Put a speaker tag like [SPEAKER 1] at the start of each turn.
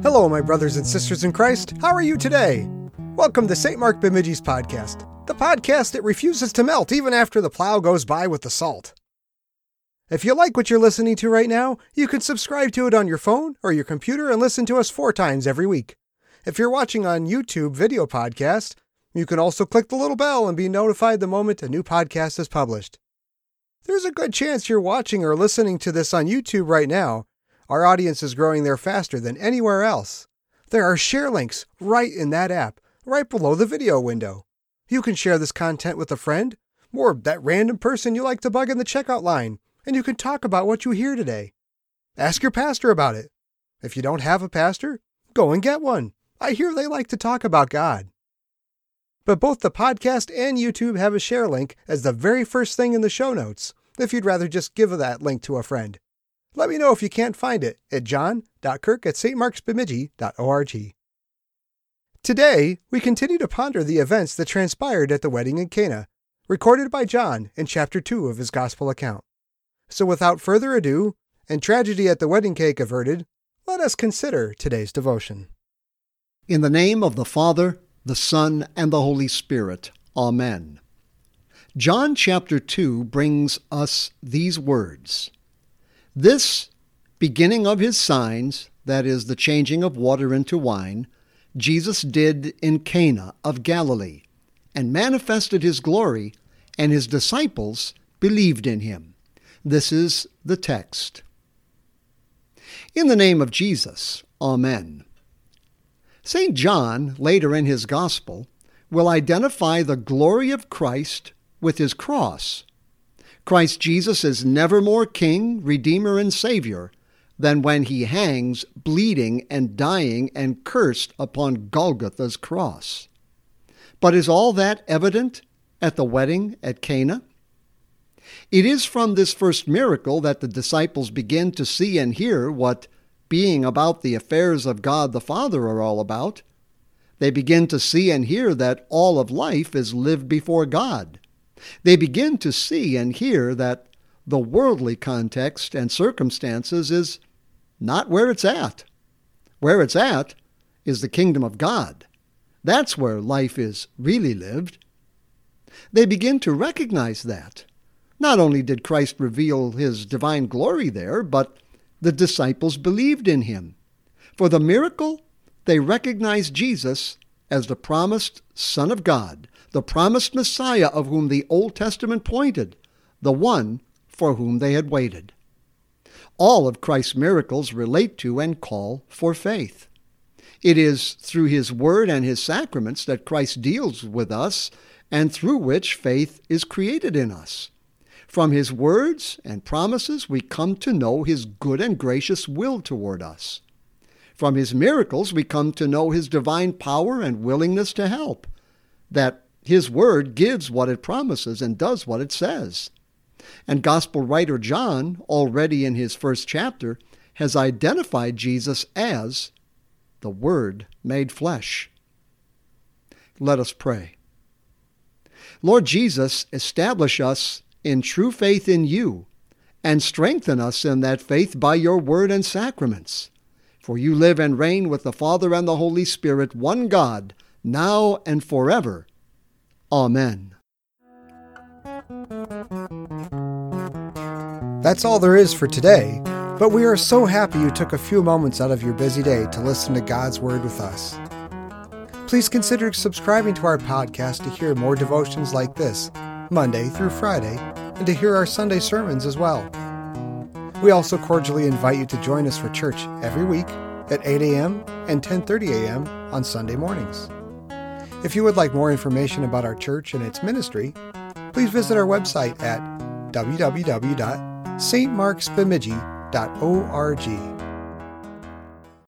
[SPEAKER 1] Hello, my brothers and sisters in Christ. How are you today? Welcome to St. Mark Bemidji's podcast, the podcast that refuses to melt even after the plow goes by with the salt. If you like what you're listening to right now, you can subscribe to it on your phone or your computer and listen to us four times every week. If you're watching on YouTube video podcast, you can also click the little bell and be notified the moment a new podcast is published. There's a good chance you're watching or listening to this on YouTube right now. Our audience is growing there faster than anywhere else. There are share links right in that app right below the video window. You can share this content with a friend or that random person you like to bug in the checkout line, and you can talk about what you hear today. Ask your pastor about it. If you don't have a pastor, go and get one. I hear they like to talk about God. But both the podcast and YouTube have a share link as the very first thing in the show notes, if you'd rather just give that link to a friend. Let me know if you can't find it at john.kirk at stmarksbemidji.org. Today, we continue to ponder the events that transpired at the wedding in Cana, recorded by John in chapter 2 of his Gospel account. So, without further ado, and tragedy at the wedding cake averted, let us consider today's devotion.
[SPEAKER 2] In the name of the Father, the Son, and the Holy Spirit. Amen. John chapter 2 brings us these words This, beginning of his signs, that is, the changing of water into wine, Jesus did in Cana of Galilee, and manifested his glory, and his disciples believed in him. This is the text. In the name of Jesus, Amen. St. John, later in his Gospel, will identify the glory of Christ with his cross. Christ Jesus is never more King, Redeemer, and Savior than when he hangs bleeding and dying and cursed upon Golgotha's cross. But is all that evident at the wedding at Cana? It is from this first miracle that the disciples begin to see and hear what being about the affairs of God the Father are all about. They begin to see and hear that all of life is lived before God. They begin to see and hear that the worldly context and circumstances is not where it's at. Where it's at is the kingdom of God. That's where life is really lived. They begin to recognize that. Not only did Christ reveal his divine glory there, but the disciples believed in him. For the miracle, they recognized Jesus as the promised Son of God, the promised Messiah of whom the Old Testament pointed, the one for whom they had waited. All of Christ's miracles relate to and call for faith. It is through his word and his sacraments that Christ deals with us and through which faith is created in us. From his words and promises, we come to know his good and gracious will toward us. From his miracles, we come to know his divine power and willingness to help, that his word gives what it promises and does what it says. And Gospel writer John, already in his first chapter, has identified Jesus as the Word made flesh. Let us pray. Lord Jesus, establish us in true faith in you, and strengthen us in that faith by your word and sacraments. For you live and reign with the Father and the Holy Spirit, one God, now and forever. Amen.
[SPEAKER 1] That's all there is for today, but we are so happy you took a few moments out of your busy day to listen to God's Word with us. Please consider subscribing to our podcast to hear more devotions like this, Monday through Friday, and to hear our Sunday sermons as well. We also cordially invite you to join us for church every week at 8 a.m. and 10:30 a.m. on Sunday mornings. If you would like more information about our church and its ministry, please visit our website at www.stmarksbemidji.org.